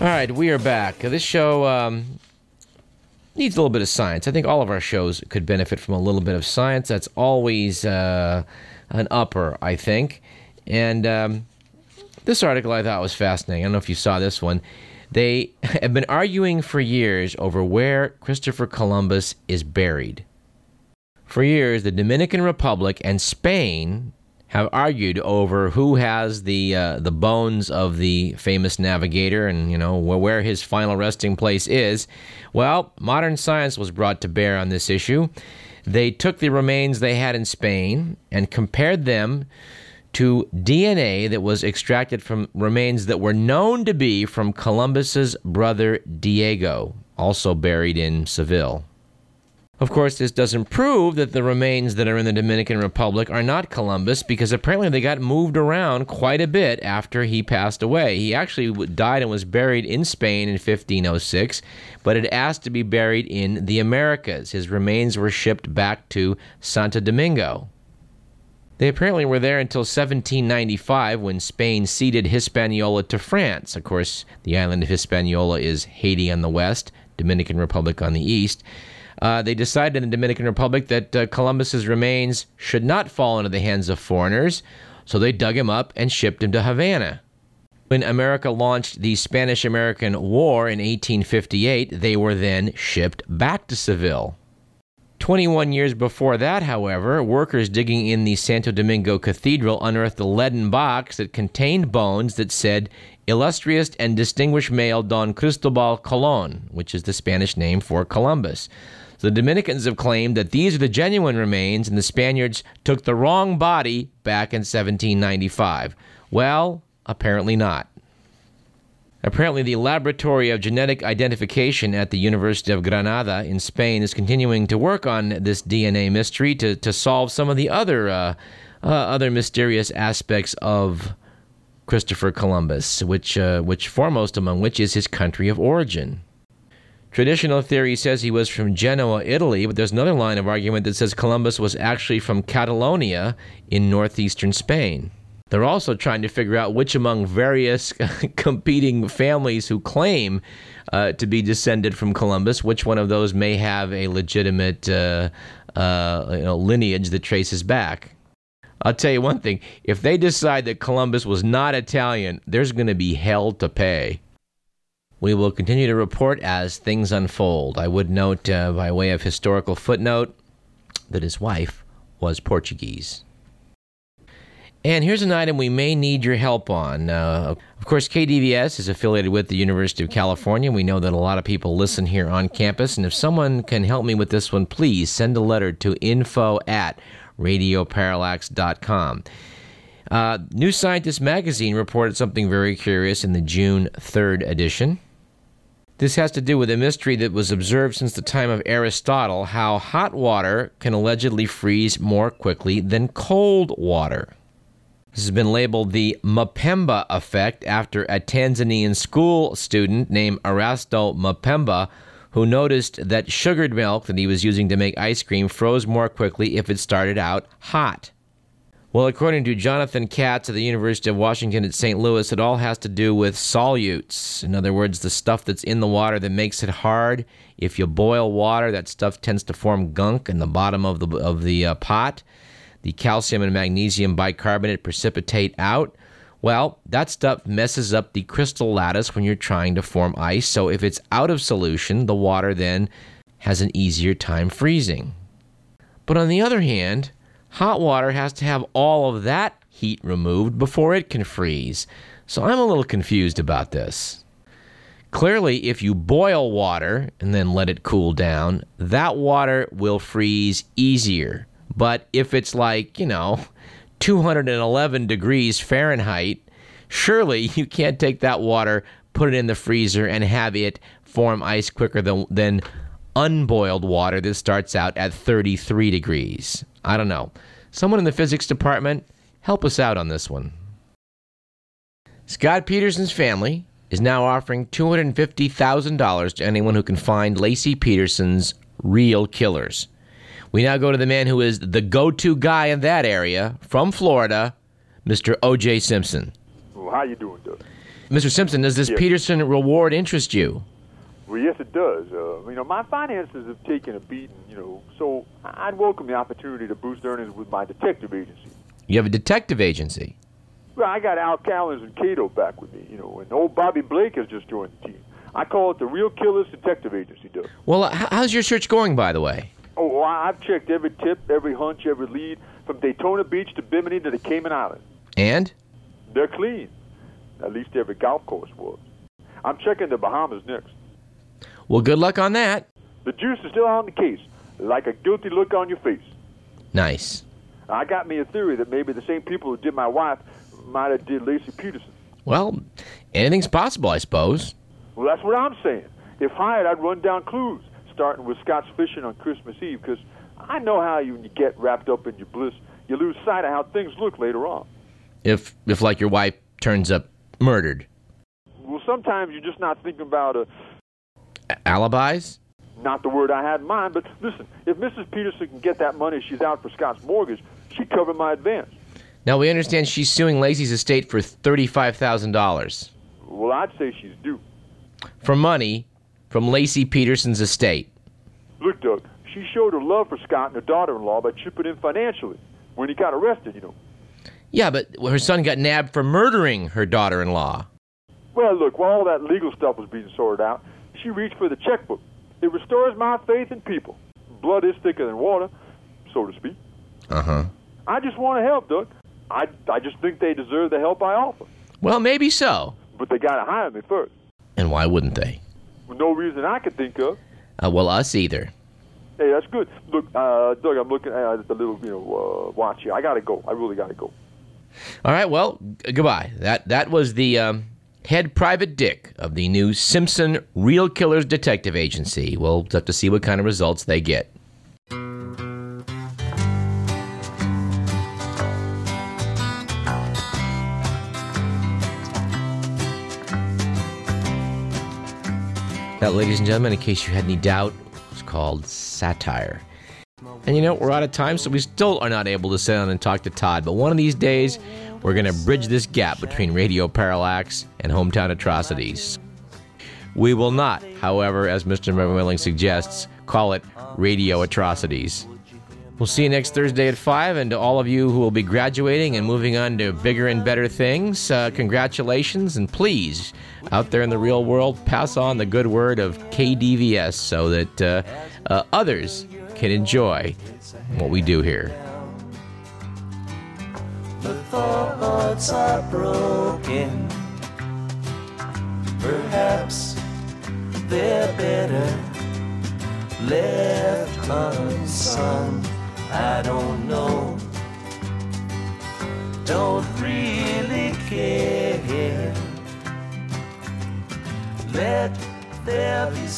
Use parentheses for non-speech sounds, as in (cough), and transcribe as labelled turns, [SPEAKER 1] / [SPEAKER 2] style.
[SPEAKER 1] All right, we are back. This show um, needs a little bit of science. I think all of our shows could benefit from a little bit of science. That's always uh, an upper, I think. And um, this article I thought was fascinating. I don't know if you saw this one. They (laughs) have been arguing for years over where Christopher Columbus is buried. For years, the Dominican Republic and Spain have argued over who has the uh, the bones of the famous navigator and you know where, where his final resting place is. Well, modern science was brought to bear on this issue. They took the remains they had in Spain and compared them to DNA that was extracted from remains that were known to be from Columbus's brother Diego, also buried in Seville. Of course, this doesn't prove that the remains that are in the Dominican Republic are not Columbus because apparently they got moved around quite a bit after he passed away. He actually died and was buried in Spain in 1506, but had asked to be buried in the Americas. His remains were shipped back to Santo Domingo. They apparently were there until 1795 when Spain ceded Hispaniola to France. Of course, the island of Hispaniola is Haiti on the west, Dominican Republic on the east. Uh, they decided in the Dominican Republic that uh, Columbus's remains should not fall into the hands of foreigners, so they dug him up and shipped him to Havana. When America launched the Spanish American War in 1858, they were then shipped back to Seville. 21 years before that, however, workers digging in the Santo Domingo Cathedral unearthed a leaden box that contained bones that said illustrious and distinguished male Don Cristobal Colon, which is the Spanish name for Columbus. The Dominicans have claimed that these are the genuine remains and the Spaniards took the wrong body back in 1795. Well, apparently not. Apparently, the Laboratory of Genetic Identification at the University of Granada in Spain is continuing to work on this DNA mystery to, to solve some of the other uh, uh, other mysterious aspects of Christopher Columbus, which uh, which foremost among which is his country of origin. Traditional theory says he was from Genoa, Italy, but there's another line of argument that says Columbus was actually from Catalonia in northeastern Spain. They're also trying to figure out which among various (laughs) competing families who claim uh, to be descended from Columbus, which one of those may have a legitimate uh, uh, you know, lineage that traces back. I'll tell you one thing if they decide that Columbus was not Italian, there's going to be hell to pay. We will continue to report as things unfold. I would note, uh, by way of historical footnote, that his wife was Portuguese. And here's an item we may need your help on. Uh, of course, KDVS is affiliated with the University of California. We know that a lot of people listen here on campus. And if someone can help me with this one, please send a letter to info at radioparallax.com. Uh, New Scientist magazine reported something very curious in the June 3rd edition. This has to do with a mystery that was observed since the time of Aristotle how hot water can allegedly freeze more quickly than cold water. This has been labeled the Mpemba effect after a Tanzanian school student named Erasto Mpemba who noticed that sugared milk that he was using to make ice cream froze more quickly if it started out hot. Well, according to Jonathan Katz at the University of Washington at St. Louis, it all has to do with solutes. In other words, the stuff that's in the water that makes it hard. If you boil water, that stuff tends to form gunk in the bottom of the of the uh, pot. The calcium and magnesium bicarbonate precipitate out. Well, that stuff messes up the crystal lattice when you're trying to form ice. So if it's out of solution, the water then has an easier time freezing. But on the other hand, hot water has to have all of that heat removed before it can freeze. So I'm a little confused about this. Clearly, if you boil water and then let it cool down, that water will freeze easier. But if it's like, you know, (laughs) 211 degrees Fahrenheit, surely (laughs) you can't take that water, put it in the freezer, and have it form ice quicker than, than unboiled water that starts out at 33 degrees. I don't know. Someone in the physics department, help us out on this one. Scott Peterson's family is now offering $250,000 to anyone who can find Laci Peterson's real killers. We now go to the man who is the go to guy in that area from Florida, Mr. O.J. Simpson.
[SPEAKER 2] Well, how you doing, Doug?
[SPEAKER 1] Mr. Simpson, does this
[SPEAKER 2] Yes.
[SPEAKER 1] Peterson reward interest you?
[SPEAKER 2] Well, yes, it does. Uh, you know, my finances have taken a beating. You know, so I'd welcome the opportunity to boost earnings with my detective agency.
[SPEAKER 1] You have a detective agency.
[SPEAKER 2] Well, I got Al Cowlings and Kato back with me. You know, and old Bobby Blake has just joined the team. I call it the Real Killers Detective Agency, Doug.
[SPEAKER 1] Well, how's your search going, by the way?
[SPEAKER 2] Oh, I've checked every tip, every hunch, every lead, from Daytona Beach to Bimini to the Cayman Islands.
[SPEAKER 1] And?
[SPEAKER 2] They're clean. At least every golf course was. I'm checking the Bahamas next.
[SPEAKER 1] Well, good luck on that.
[SPEAKER 2] The juice is still on the case, like a guilty look on your face.
[SPEAKER 1] Nice.
[SPEAKER 2] I got me a theory that maybe the same people who did my wife might have did Laci Peterson.
[SPEAKER 1] Well, anything's possible, I suppose.
[SPEAKER 2] Well, that's what I'm saying. If hired, I'd run down clues, starting with Scott's fishing on Christmas Eve, because I know how you, when you get wrapped up in your bliss, you lose sight of how things look later on.
[SPEAKER 1] If, if like your wife turns up murdered.
[SPEAKER 2] Well, sometimes you're just not thinking about A-
[SPEAKER 1] alibis?
[SPEAKER 2] not the word I had in mind, but listen, if Mrs. Peterson can get that money she's out for Scott's mortgage, she'd cover my advance.
[SPEAKER 1] Now, we understand she's suing Laci's estate for $35,000
[SPEAKER 2] Well, I'd say she's due.
[SPEAKER 1] for money from Lacey Peterson's estate.
[SPEAKER 2] Look, Doug, she showed her love for Scott and her daughter-in-law by chipping in financially when he got arrested, you know.
[SPEAKER 1] Yeah, but her son got nabbed for murdering her daughter in law.
[SPEAKER 2] Well, look, while all that legal stuff was being sorted out, she reached for the checkbook. It restores my faith in people. Blood is thicker than water, so to speak.
[SPEAKER 1] Uh huh.
[SPEAKER 2] I just want to help, Doug. I, I just think they deserve the help I offer.
[SPEAKER 1] Well, maybe so.
[SPEAKER 2] But they got to hire me first.
[SPEAKER 1] And why wouldn't they?
[SPEAKER 2] For no reason I could think of.
[SPEAKER 1] Uh, well, us either.
[SPEAKER 2] Hey, that's good. Look, uh, Doug, I'm looking at the little, you know, uh, watch here. I got to go. I really got to go.
[SPEAKER 1] All right, well, g- goodbye. That that was the um, head private dick of the new Simpson Real Killers Detective Agency. We'll have to see what kind of results they get. That, ladies and gentlemen, in case you had any doubt, was called satire. And you know, we're out of time, so we still are not able to sit down and talk to Todd. But one of these days, we're going to bridge this gap between Radio Parallax and Hometown Atrocities. We will not, however, as Mr. Willing suggests, call it Radio Atrocities. We'll see you next Thursday at 5, and to all of you who will be graduating and moving on to bigger and better things, uh, congratulations, and please, out there in the real world, pass on the good word of KDVS so that uh, uh, others can enjoy what we do here.
[SPEAKER 3] The thoughts are broken. Perhaps they're better left unsung. I don't know. Don't really care. Let there be